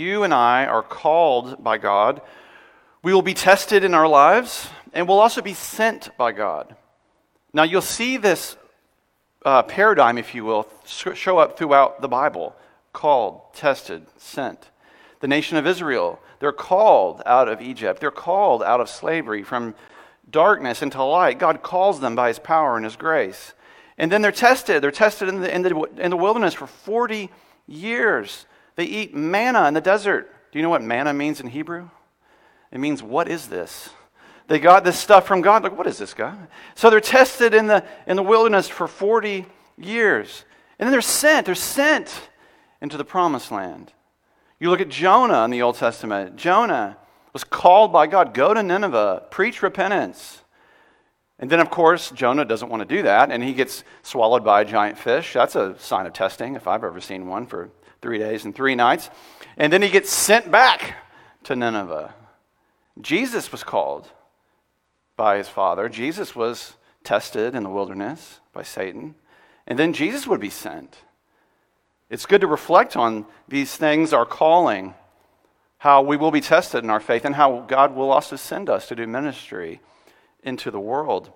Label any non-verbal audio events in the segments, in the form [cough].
you and I are called by God, we will be tested in our lives, and we'll also be sent by God. Now, you'll see this uh, paradigm, if you will, show up throughout the Bible called, tested, sent. The nation of Israel, they're called out of Egypt. They're called out of slavery from darkness into light. God calls them by his power and his grace. And then they're tested. They're tested in the, in the, in the wilderness for 40 years. They eat manna in the desert. Do you know what manna means in Hebrew? It means, what is this? They got this stuff from God. Like, what is this, God? So they're tested in the, in the wilderness for 40 years. And then they're sent. They're sent into the promised land. You look at Jonah in the Old Testament. Jonah was called by God go to Nineveh, preach repentance. And then, of course, Jonah doesn't want to do that, and he gets swallowed by a giant fish. That's a sign of testing, if I've ever seen one, for three days and three nights. And then he gets sent back to Nineveh. Jesus was called by his Father. Jesus was tested in the wilderness by Satan. And then Jesus would be sent. It's good to reflect on these things, our calling, how we will be tested in our faith, and how God will also send us to do ministry into the world.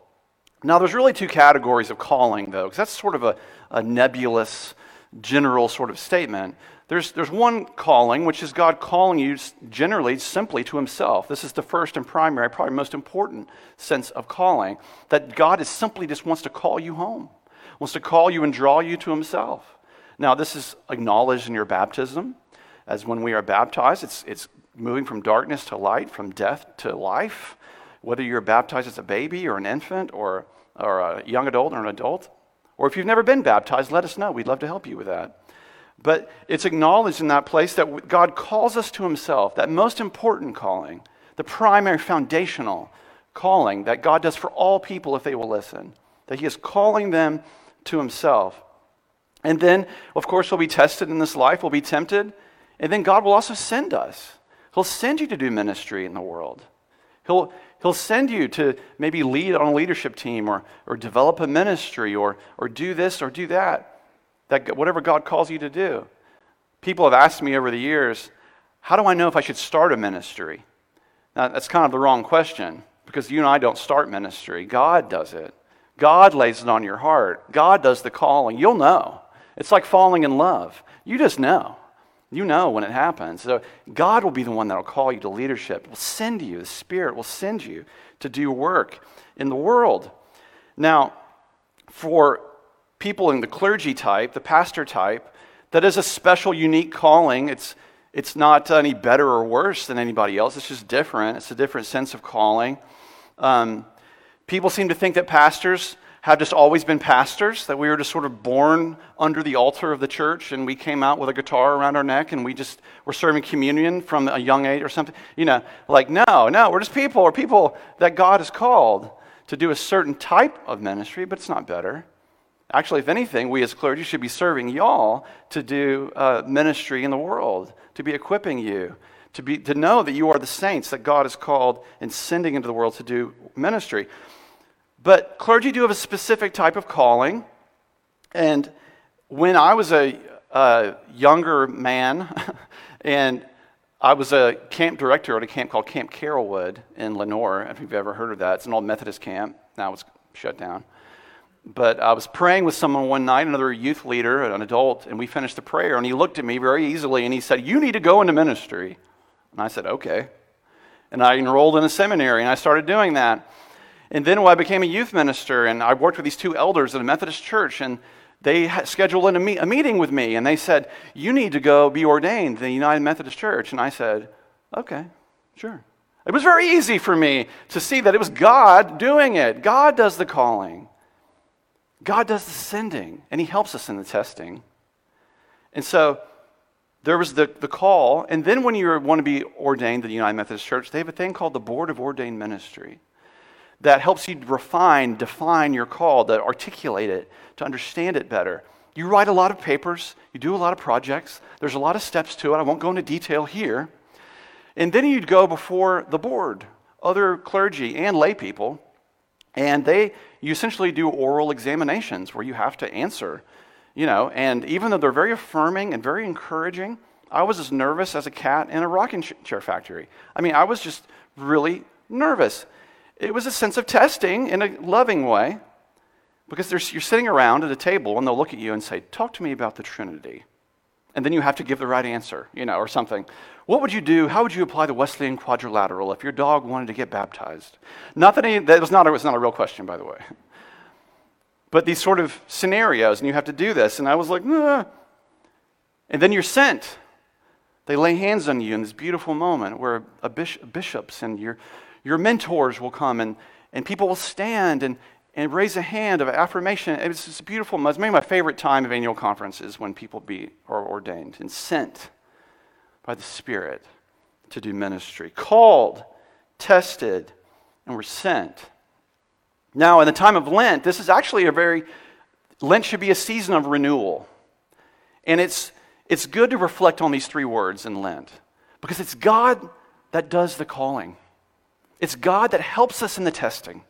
Now, there's really two categories of calling, though, because that's sort of a, a nebulous, general sort of statement. There's, there's one calling, which is God calling you generally simply to Himself. This is the first and primary, probably most important sense of calling, that God is simply just wants to call you home, wants to call you and draw you to Himself. Now, this is acknowledged in your baptism, as when we are baptized, it's, it's moving from darkness to light, from death to life. Whether you're baptized as a baby or an infant or, or a young adult or an adult, or if you've never been baptized, let us know. We'd love to help you with that. But it's acknowledged in that place that God calls us to Himself, that most important calling, the primary foundational calling that God does for all people if they will listen, that He is calling them to Himself. And then, of course, we'll be tested in this life, we'll be tempted, and then God will also send us. He'll send you to do ministry in the world. He'll, he'll send you to maybe lead on a leadership team or, or develop a ministry or, or do this or do that. That whatever God calls you to do. People have asked me over the years, how do I know if I should start a ministry? Now, that's kind of the wrong question because you and I don't start ministry. God does it. God lays it on your heart. God does the calling. You'll know. It's like falling in love. You just know. You know when it happens. So God will be the one that will call you to leadership, will send you, the Spirit will send you to do work in the world. Now, for people in the clergy type, the pastor type, that is a special, unique calling. It's, it's not any better or worse than anybody else, it's just different. It's a different sense of calling. Um, people seem to think that pastors have just always been pastors, that we were just sort of born under the altar of the church and we came out with a guitar around our neck and we just were serving communion from a young age or something. You know, like, no, no, we're just people. We're people that God has called to do a certain type of ministry, but it's not better. Actually, if anything, we as clergy should be serving y'all to do uh, ministry in the world, to be equipping you, to, be, to know that you are the saints that God has called and sending into the world to do ministry. But clergy do have a specific type of calling. And when I was a, a younger man, [laughs] and I was a camp director at a camp called Camp Carrollwood in Lenoir, if you've ever heard of that. It's an old Methodist camp. Now it's shut down. But I was praying with someone one night, another youth leader, an adult, and we finished the prayer, and he looked at me very easily and he said, You need to go into ministry. And I said, Okay. And I enrolled in a seminary and I started doing that. And then when I became a youth minister, and I worked with these two elders at a Methodist church, and they scheduled a, a meeting with me, and they said, You need to go be ordained in the United Methodist Church. And I said, Okay, sure. It was very easy for me to see that it was God doing it. God does the calling, God does the sending, and He helps us in the testing. And so there was the, the call, and then when you want to be ordained to the United Methodist Church, they have a thing called the Board of Ordained Ministry that helps you refine, define your call, to articulate it, to understand it better. You write a lot of papers, you do a lot of projects, there's a lot of steps to it. I won't go into detail here. And then you'd go before the board, other clergy and lay people, and they you essentially do oral examinations where you have to answer, you know, and even though they're very affirming and very encouraging, I was as nervous as a cat in a rocking chair factory. I mean, I was just really nervous. It was a sense of testing in a loving way because you're sitting around at a table and they'll look at you and say, Talk to me about the Trinity. And then you have to give the right answer, you know, or something. What would you do? How would you apply the Wesleyan quadrilateral if your dog wanted to get baptized? Not that, that was not, it was not a real question, by the way. But these sort of scenarios, and you have to do this. And I was like, nah. And then you're sent. They lay hands on you in this beautiful moment where a bishop, bishops and your, your mentors will come and, and people will stand and, and raise a hand of affirmation. It's just beautiful. It's maybe my favorite time of annual conferences when people be are ordained and sent by the Spirit to do ministry. Called, tested, and were sent. Now, in the time of Lent, this is actually a very, Lent should be a season of renewal. And it's, it's good to reflect on these three words in Lent because it's God that does the calling, it's God that helps us in the testing.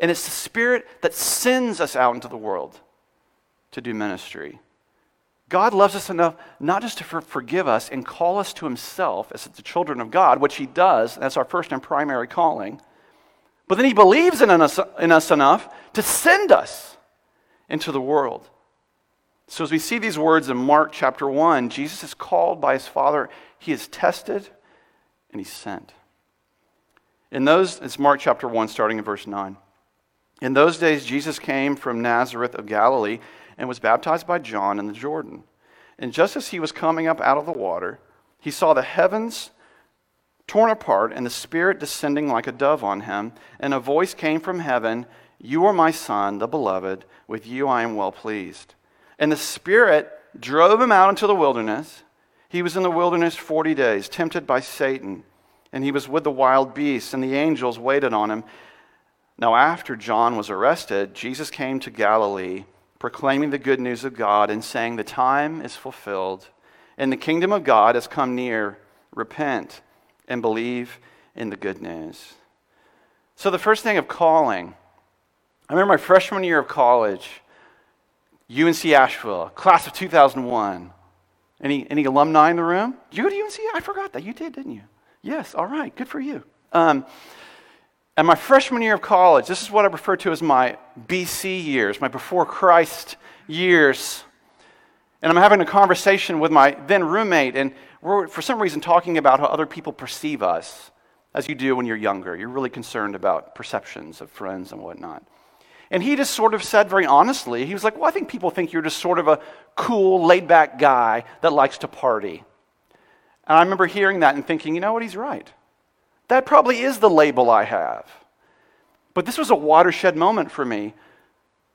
And it's the Spirit that sends us out into the world to do ministry. God loves us enough not just to forgive us and call us to Himself as the children of God, which He does, that's our first and primary calling, but then He believes in us, in us enough to send us into the world. So, as we see these words in Mark chapter 1, Jesus is called by His Father, He is tested, and He's sent. In those, it's Mark chapter 1, starting in verse 9. In those days, Jesus came from Nazareth of Galilee and was baptized by John in the Jordan. And just as he was coming up out of the water, he saw the heavens torn apart and the Spirit descending like a dove on him. And a voice came from heaven You are my Son, the beloved. With you I am well pleased. And the Spirit drove him out into the wilderness. He was in the wilderness 40 days, tempted by Satan. And he was with the wild beasts, and the angels waited on him. Now, after John was arrested, Jesus came to Galilee, proclaiming the good news of God and saying, The time is fulfilled, and the kingdom of God has come near. Repent and believe in the good news. So, the first thing of calling, I remember my freshman year of college, UNC Asheville, class of 2001. Any, any alumni in the room? You go to UNC? I forgot that. You did, didn't you? Yes, all right, good for you. Um, and my freshman year of college, this is what I refer to as my BC years, my before Christ years. And I'm having a conversation with my then roommate, and we're, for some reason, talking about how other people perceive us, as you do when you're younger. You're really concerned about perceptions of friends and whatnot. And he just sort of said very honestly, he was like, Well, I think people think you're just sort of a cool, laid back guy that likes to party. And I remember hearing that and thinking, you know what, he's right. That probably is the label I have. But this was a watershed moment for me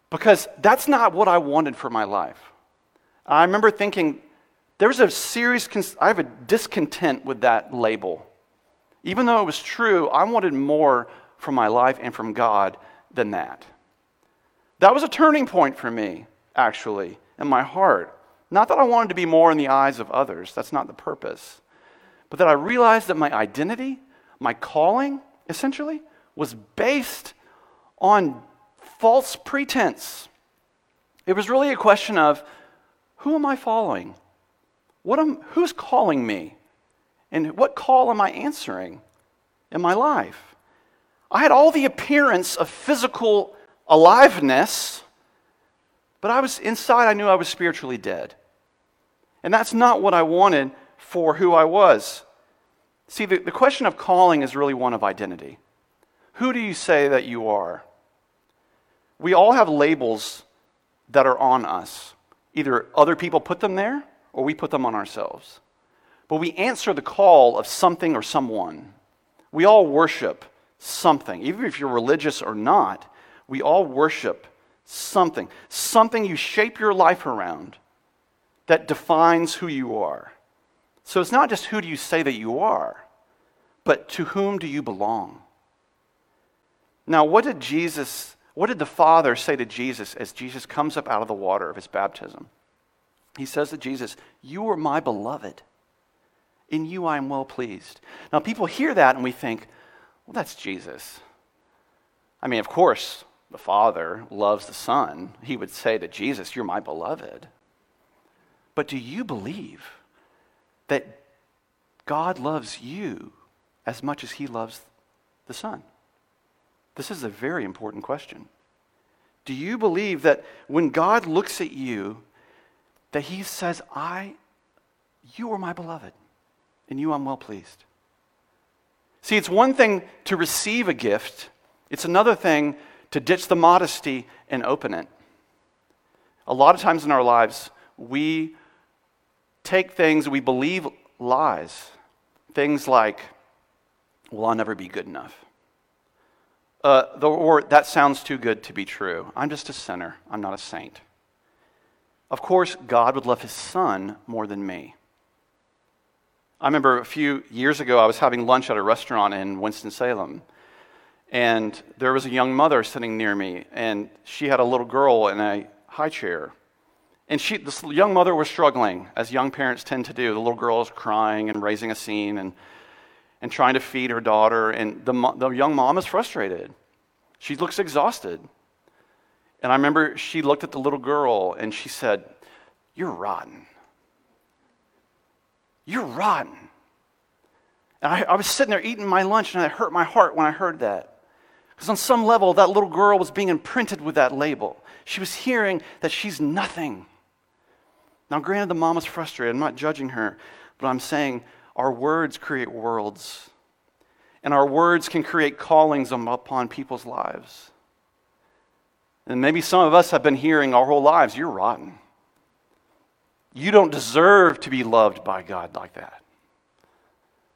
because that's not what I wanted for my life. I remember thinking, there's a serious, I have a discontent with that label. Even though it was true, I wanted more from my life and from God than that. That was a turning point for me, actually, in my heart. Not that I wanted to be more in the eyes of others, that's not the purpose, but that I realized that my identity my calling, essentially, was based on false pretense. It was really a question of who am I following? What am, who's calling me? And what call am I answering in my life? I had all the appearance of physical aliveness, but I was inside, I knew I was spiritually dead. And that's not what I wanted for who I was. See, the, the question of calling is really one of identity. Who do you say that you are? We all have labels that are on us. Either other people put them there or we put them on ourselves. But we answer the call of something or someone. We all worship something. Even if you're religious or not, we all worship something. Something you shape your life around that defines who you are. So it's not just who do you say that you are, but to whom do you belong? Now, what did Jesus, what did the Father say to Jesus as Jesus comes up out of the water of his baptism? He says to Jesus, You are my beloved. In you I am well pleased. Now, people hear that and we think, Well, that's Jesus. I mean, of course, the Father loves the Son. He would say to Jesus, You're my beloved. But do you believe that God loves you as much as he loves the Son? This is a very important question. Do you believe that when God looks at you, that he says, I, you are my beloved, and you I'm well pleased? See, it's one thing to receive a gift, it's another thing to ditch the modesty and open it. A lot of times in our lives, we take things, we believe lies. Things like, well, I'll never be good enough. Uh, or that sounds too good to be true. I'm just a sinner, I'm not a saint. Of course, God would love his son more than me. I remember a few years ago, I was having lunch at a restaurant in Winston-Salem. And there was a young mother sitting near me, and she had a little girl in a high chair. And she, this young mother was struggling, as young parents tend to do. The little girl is crying and raising a scene and, and trying to feed her daughter. And the, the young mom is frustrated. She looks exhausted. And I remember she looked at the little girl and she said, You're rotten. You're rotten. And I, I was sitting there eating my lunch and it hurt my heart when I heard that. Because on some level, that little girl was being imprinted with that label. She was hearing that she's nothing. Now, granted, the mom frustrated. I'm not judging her, but I'm saying our words create worlds. And our words can create callings um, upon people's lives. And maybe some of us have been hearing our whole lives, you're rotten. You don't deserve to be loved by God like that.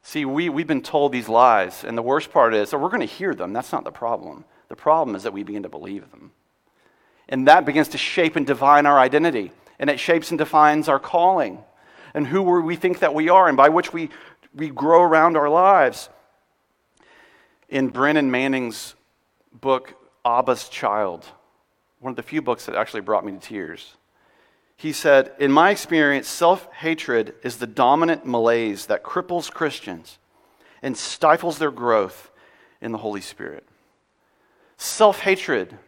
See, we, we've been told these lies, and the worst part is that we're going to hear them. That's not the problem. The problem is that we begin to believe them. And that begins to shape and define our identity, and it shapes and defines our calling and who we think that we are, and by which we, we grow around our lives. In Brennan Manning's book, Abba's Child, one of the few books that actually brought me to tears, he said, In my experience, self hatred is the dominant malaise that cripples Christians and stifles their growth in the Holy Spirit. Self hatred,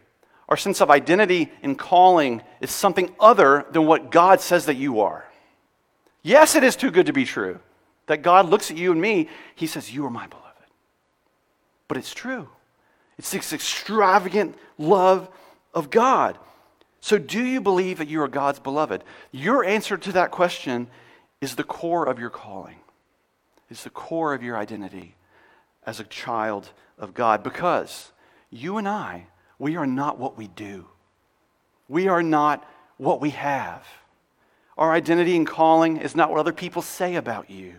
our sense of identity and calling, is something other than what God says that you are. Yes, it is too good to be true that God looks at you and me, He says, You are my beloved. But it's true. It's this extravagant love of God. So, do you believe that you are God's beloved? Your answer to that question is the core of your calling, is the core of your identity as a child of God. Because you and I, we are not what we do, we are not what we have. Our identity and calling is not what other people say about you.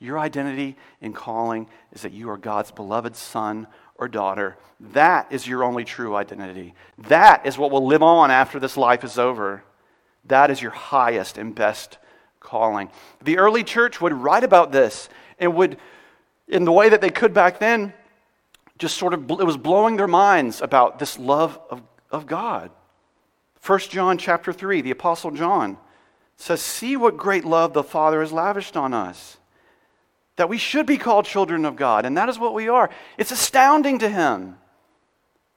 Your identity and calling is that you are God's beloved son or daughter. That is your only true identity. That is what will live on after this life is over. That is your highest and best calling. The early church would write about this and would, in the way that they could back then, just sort of, it was blowing their minds about this love of, of God. 1 John chapter 3, the Apostle John says, See what great love the Father has lavished on us that we should be called children of God, and that is what we are. It's astounding to Him,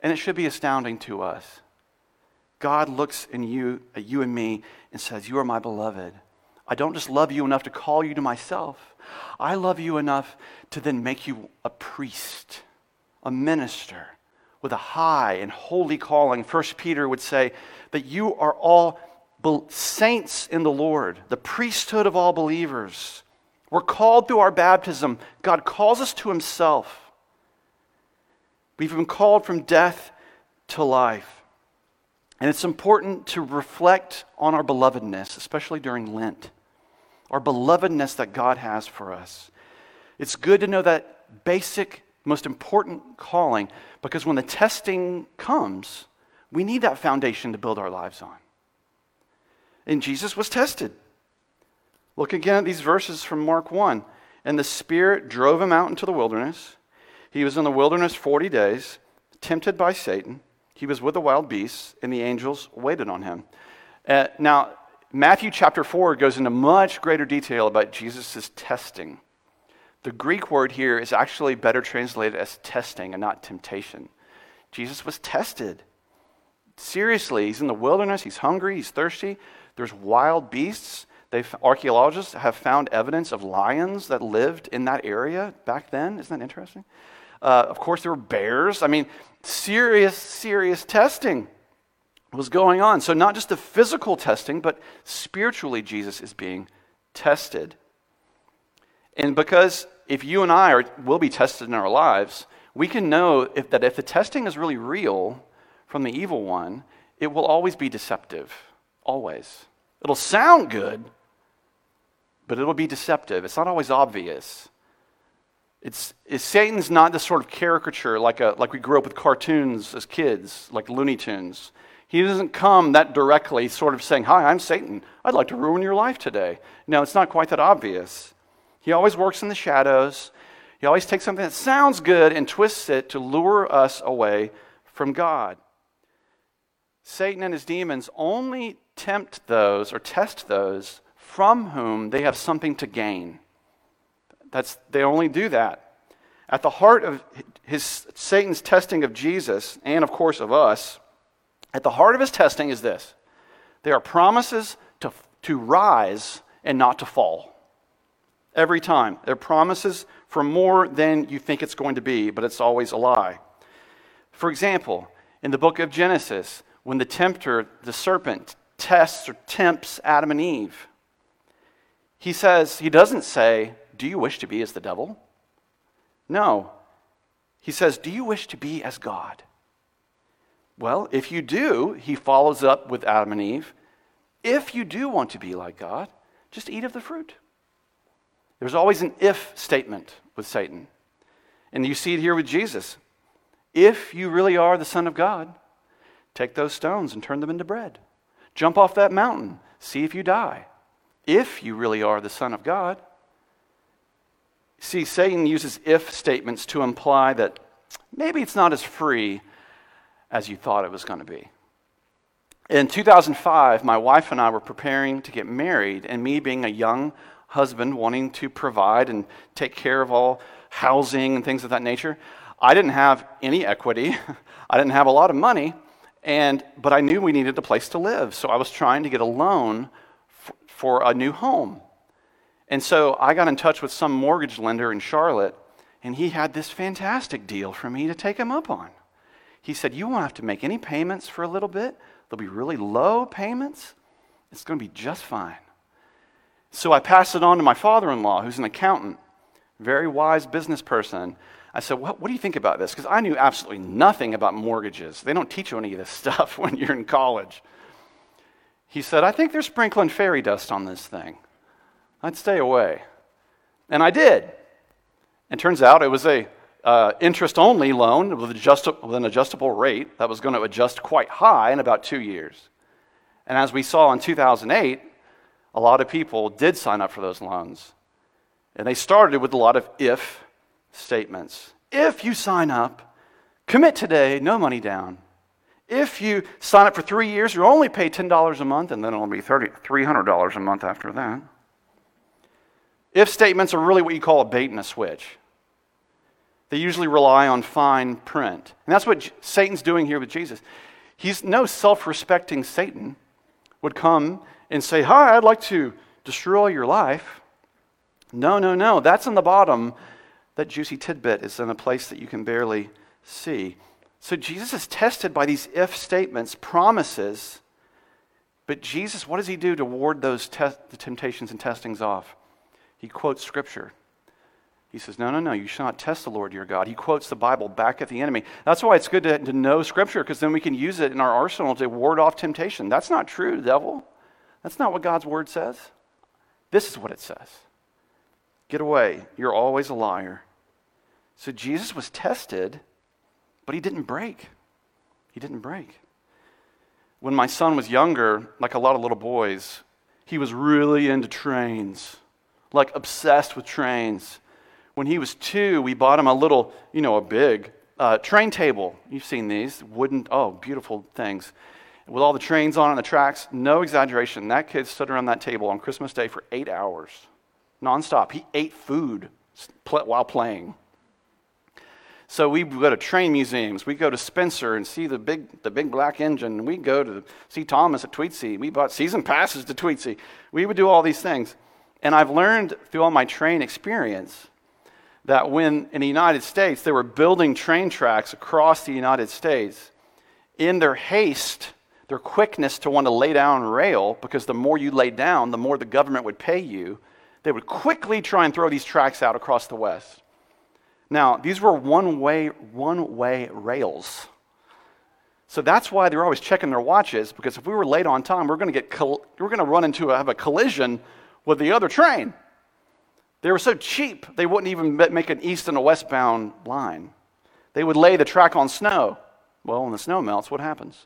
and it should be astounding to us. God looks in you, at you and me and says, You are my beloved. I don't just love you enough to call you to myself. I love you enough to then make you a priest, a minister with a high and holy calling. First Peter would say that you are all saints in the Lord, the priesthood of all believers. We're called through our baptism. God calls us to Himself. We've been called from death to life. And it's important to reflect on our belovedness, especially during Lent, our belovedness that God has for us. It's good to know that basic, most important calling because when the testing comes, we need that foundation to build our lives on. And Jesus was tested. Look again at these verses from Mark 1. And the Spirit drove him out into the wilderness. He was in the wilderness 40 days, tempted by Satan. He was with the wild beasts, and the angels waited on him. Uh, now, Matthew chapter 4 goes into much greater detail about Jesus' testing. The Greek word here is actually better translated as testing and not temptation. Jesus was tested. Seriously, he's in the wilderness, he's hungry, he's thirsty. There's wild beasts They've, archaeologists have found evidence of lions that lived in that area back then. Isn't that interesting? Uh, of course, there were bears. I mean, serious, serious testing was going on. So, not just the physical testing, but spiritually, Jesus is being tested. And because if you and I are, will be tested in our lives, we can know if, that if the testing is really real from the evil one, it will always be deceptive. Always. It'll sound good, but it'll be deceptive. It's not always obvious. It's, it's, Satan's not this sort of caricature like, a, like we grew up with cartoons as kids, like Looney Tunes. He doesn't come that directly, sort of saying, Hi, I'm Satan. I'd like to ruin your life today. No, it's not quite that obvious. He always works in the shadows. He always takes something that sounds good and twists it to lure us away from God. Satan and his demons only tempt those or test those from whom they have something to gain. That's, they only do that. At the heart of his, Satan's testing of Jesus, and of course of us, at the heart of his testing is this there are promises to, to rise and not to fall. Every time. There are promises for more than you think it's going to be, but it's always a lie. For example, in the book of Genesis, when the tempter, the serpent, tests or tempts Adam and Eve, he says, he doesn't say, Do you wish to be as the devil? No. He says, Do you wish to be as God? Well, if you do, he follows up with Adam and Eve. If you do want to be like God, just eat of the fruit. There's always an if statement with Satan. And you see it here with Jesus. If you really are the Son of God, take those stones and turn them into bread. Jump off that mountain, see if you die. If you really are the Son of God. See, Satan uses if statements to imply that maybe it's not as free as you thought it was going to be. In 2005, my wife and I were preparing to get married, and me being a young husband wanting to provide and take care of all housing and things of that nature, I didn't have any equity. [laughs] I didn't have a lot of money, and, but I knew we needed a place to live. So I was trying to get a loan for a new home. And so I got in touch with some mortgage lender in Charlotte, and he had this fantastic deal for me to take him up on. He said, You won't have to make any payments for a little bit. they'll be really low payments. It's going to be just fine. So I passed it on to my father in law, who's an accountant, very wise business person. I said, what, what do you think about this? Because I knew absolutely nothing about mortgages. They don't teach you any of this [laughs] stuff when you're in college. He said, I think they're sprinkling fairy dust on this thing. I'd stay away. And I did. And turns out it was a uh, interest only loan with, adjust- with an adjustable rate that was going to adjust quite high in about two years. And as we saw in 2008, a lot of people did sign up for those loans. And they started with a lot of if statements. If you sign up, commit today, no money down. If you sign up for three years, you only pay $10 a month, and then it'll be $300 a month after that. If statements are really what you call a bait and a switch. They usually rely on fine print. And that's what Satan's doing here with Jesus. He's no self respecting Satan would come and say, Hi, I'd like to destroy your life. No, no, no. That's in the bottom. That juicy tidbit is in a place that you can barely see. So Jesus is tested by these if statements, promises. But Jesus, what does he do to ward those te- the temptations and testings off? He quotes scripture. He says, No, no, no, you shall not test the Lord your God. He quotes the Bible back at the enemy. That's why it's good to, to know Scripture, because then we can use it in our arsenal to ward off temptation. That's not true, devil. That's not what God's word says. This is what it says Get away. You're always a liar. So Jesus was tested, but he didn't break. He didn't break. When my son was younger, like a lot of little boys, he was really into trains, like obsessed with trains. When he was two, we bought him a little, you know, a big uh, train table. You've seen these wooden, oh, beautiful things. With all the trains on and the tracks, no exaggeration. That kid stood around that table on Christmas Day for eight hours, nonstop. He ate food while playing. So we go to train museums. We go to Spencer and see the big, the big black engine. We go to see Thomas at Tweetsie. We bought season passes to Tweetsie. We would do all these things. And I've learned through all my train experience that when in the United States they were building train tracks across the United States, in their haste, their quickness to want to lay down rail, because the more you lay down, the more the government would pay you, they would quickly try and throw these tracks out across the West. Now, these were one way, one way rails. So that's why they're always checking their watches because if we were late on time, we're going to get we're going to run into a, have a collision with the other train. They were so cheap they wouldn't even make an east and a westbound line. They would lay the track on snow. Well, when the snow melts, what happens?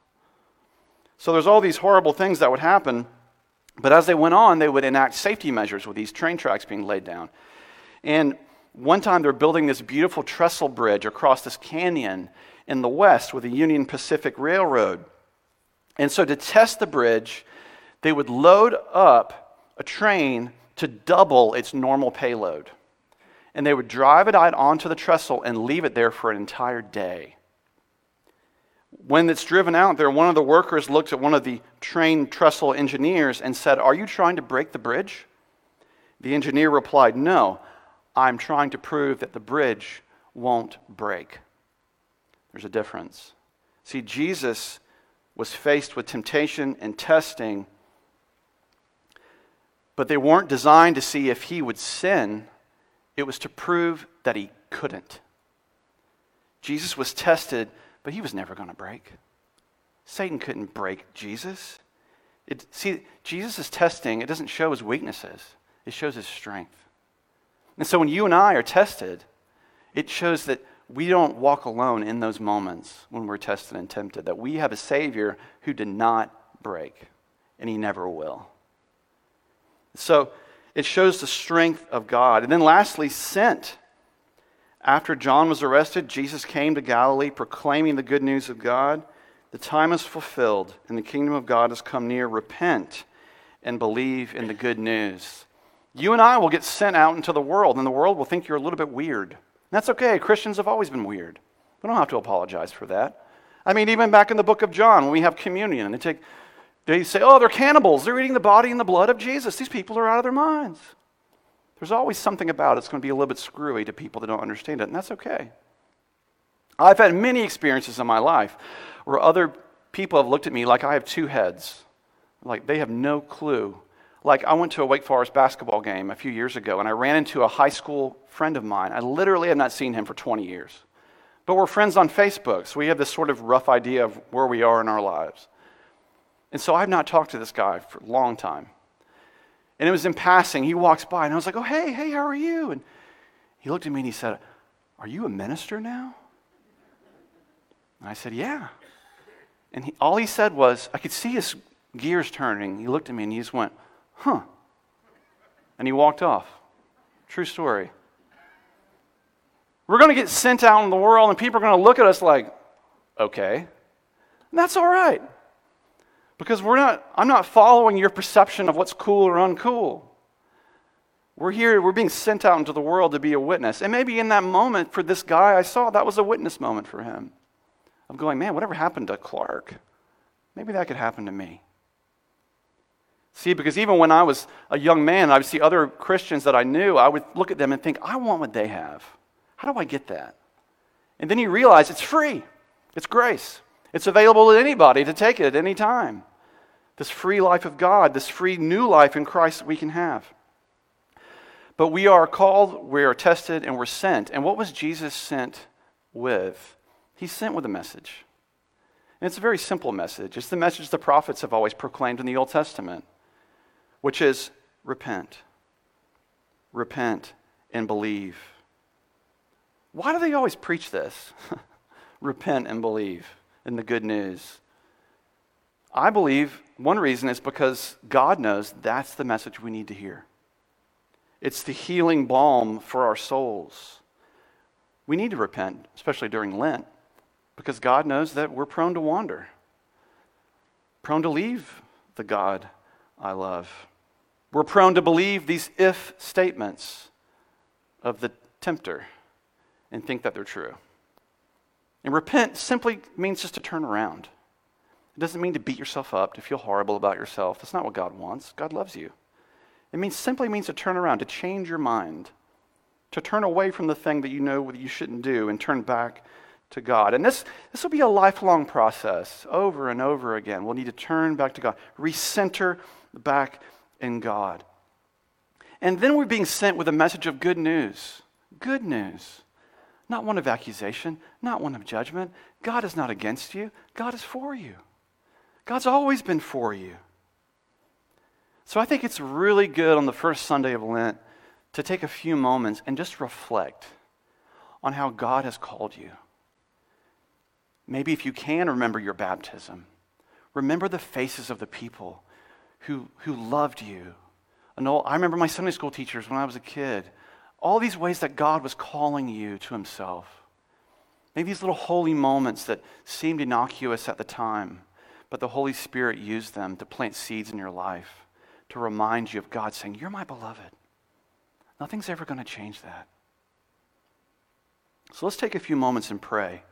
So there's all these horrible things that would happen. But as they went on, they would enact safety measures with these train tracks being laid down. And one time they're building this beautiful trestle bridge across this canyon in the west with the Union Pacific Railroad. And so to test the bridge, they would load up a train to double its normal payload. And they would drive it out onto the trestle and leave it there for an entire day. When it's driven out there, one of the workers looked at one of the train trestle engineers and said, Are you trying to break the bridge? The engineer replied, No, I'm trying to prove that the bridge won't break. There's a difference. See, Jesus was faced with temptation and testing, but they weren't designed to see if he would sin, it was to prove that he couldn't. Jesus was tested, but he was never going to break. Satan couldn't break Jesus. It, see, Jesus' testing, it doesn't show his weaknesses, it shows his strength. And so when you and I are tested, it shows that we don't walk alone in those moments when we're tested and tempted, that we have a Savior who did not break, and He never will. So it shows the strength of God. And then lastly, sent. After John was arrested, Jesus came to Galilee proclaiming the good news of God. The time is fulfilled, and the kingdom of God has come near. Repent and believe in the good news. You and I will get sent out into the world, and the world will think you're a little bit weird. That's okay. Christians have always been weird. We don't have to apologize for that. I mean, even back in the book of John, when we have communion, and they, take, they say, oh, they're cannibals. They're eating the body and the blood of Jesus. These people are out of their minds. There's always something about it that's going to be a little bit screwy to people that don't understand it, and that's okay. I've had many experiences in my life where other people have looked at me like I have two heads, like they have no clue like, I went to a Wake Forest basketball game a few years ago, and I ran into a high school friend of mine. I literally have not seen him for 20 years. But we're friends on Facebook, so we have this sort of rough idea of where we are in our lives. And so I've not talked to this guy for a long time. And it was in passing. He walks by, and I was like, oh, hey, hey, how are you? And he looked at me and he said, Are you a minister now? And I said, Yeah. And he, all he said was, I could see his gears turning. He looked at me and he just went, huh. And he walked off. True story. We're going to get sent out in the world, and people are going to look at us like, okay. And that's all right. Because we're not, I'm not following your perception of what's cool or uncool. We're here, we're being sent out into the world to be a witness. And maybe in that moment, for this guy I saw, that was a witness moment for him. Of going, man, whatever happened to Clark? Maybe that could happen to me. See, because even when I was a young man, I would see other Christians that I knew, I would look at them and think, I want what they have. How do I get that? And then you realize it's free, it's grace. It's available to anybody to take it at any time. This free life of God, this free new life in Christ that we can have. But we are called, we are tested, and we're sent. And what was Jesus sent with? He's sent with a message. And it's a very simple message. It's the message the prophets have always proclaimed in the Old Testament which is repent. Repent and believe. Why do they always preach this? [laughs] repent and believe in the good news. I believe one reason is because God knows that's the message we need to hear. It's the healing balm for our souls. We need to repent, especially during Lent, because God knows that we're prone to wander, prone to leave the God I love. We're prone to believe these if statements of the tempter and think that they're true. And repent simply means just to turn around. It doesn't mean to beat yourself up, to feel horrible about yourself. That's not what God wants. God loves you. It means simply means to turn around, to change your mind, to turn away from the thing that you know that you shouldn't do and turn back to God. And this, this will be a lifelong process over and over again. We'll need to turn back to God, recenter back in God. And then we're being sent with a message of good news. Good news. Not one of accusation, not one of judgment. God is not against you, God is for you. God's always been for you. So I think it's really good on the first Sunday of Lent to take a few moments and just reflect on how God has called you. Maybe if you can remember your baptism, remember the faces of the people who, who loved you. I remember my Sunday school teachers when I was a kid. All these ways that God was calling you to Himself. Maybe these little holy moments that seemed innocuous at the time, but the Holy Spirit used them to plant seeds in your life, to remind you of God saying, You're my beloved. Nothing's ever going to change that. So let's take a few moments and pray.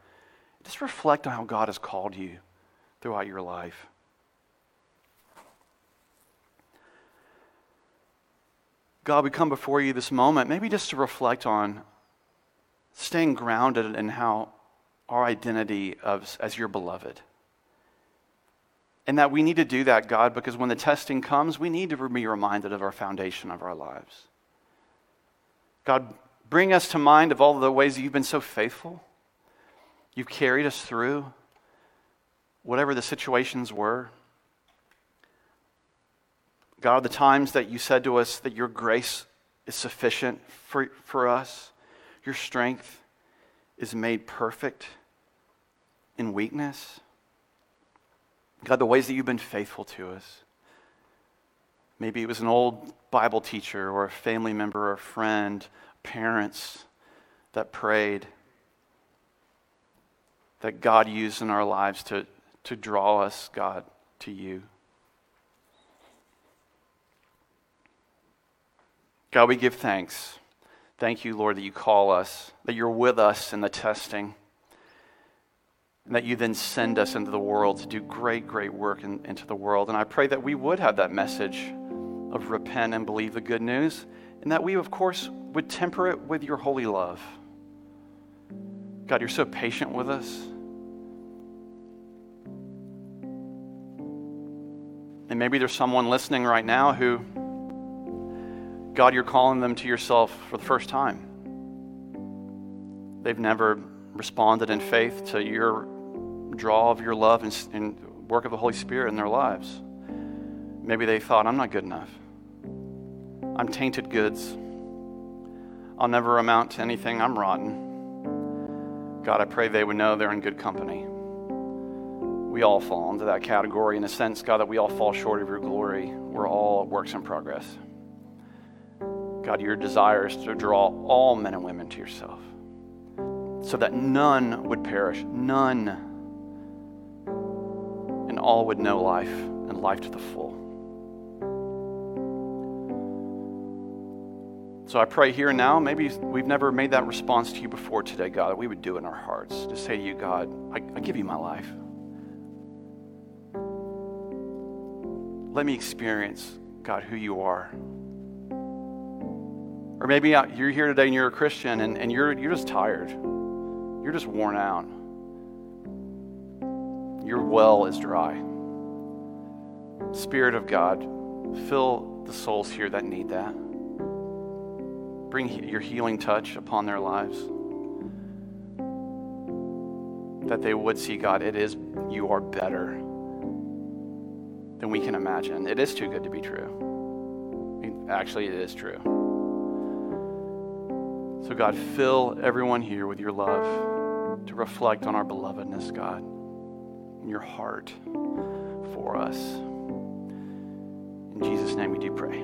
Just reflect on how God has called you throughout your life. God, we come before you this moment, maybe just to reflect on staying grounded in how our identity of, as your beloved. And that we need to do that, God, because when the testing comes, we need to be reminded of our foundation of our lives. God, bring us to mind of all the ways that you've been so faithful. You've carried us through whatever the situations were. God, the times that you said to us that your grace is sufficient for, for us, your strength is made perfect in weakness. God, the ways that you've been faithful to us. Maybe it was an old Bible teacher or a family member or a friend, parents that prayed that God used in our lives to, to draw us, God, to you. God, we give thanks. Thank you, Lord, that you call us, that you're with us in the testing, and that you then send us into the world to do great, great work in, into the world. And I pray that we would have that message of repent and believe the good news, and that we, of course, would temper it with your holy love. God, you're so patient with us. And maybe there's someone listening right now who, God, you're calling them to yourself for the first time. They've never responded in faith to your draw of your love and, and work of the Holy Spirit in their lives. Maybe they thought, I'm not good enough. I'm tainted goods. I'll never amount to anything. I'm rotten. God, I pray they would know they're in good company we all fall into that category in a sense, God, that we all fall short of your glory. We're all works in progress. God, your desire is to draw all men and women to yourself so that none would perish, none, and all would know life and life to the full. So I pray here and now, maybe we've never made that response to you before today, God, that we would do it in our hearts. To say to you, God, I, I give you my life. let me experience, God, who you are. Or maybe you're here today and you're a Christian and, and you're, you're just tired. You're just worn out. Your well is dry. Spirit of God, fill the souls here that need that. Bring your healing touch upon their lives. That they would see, God, it is, you are better than we can imagine. It is too good to be true. Actually, it is true. So, God, fill everyone here with your love to reflect on our belovedness, God, and your heart for us. In Jesus' name we do pray.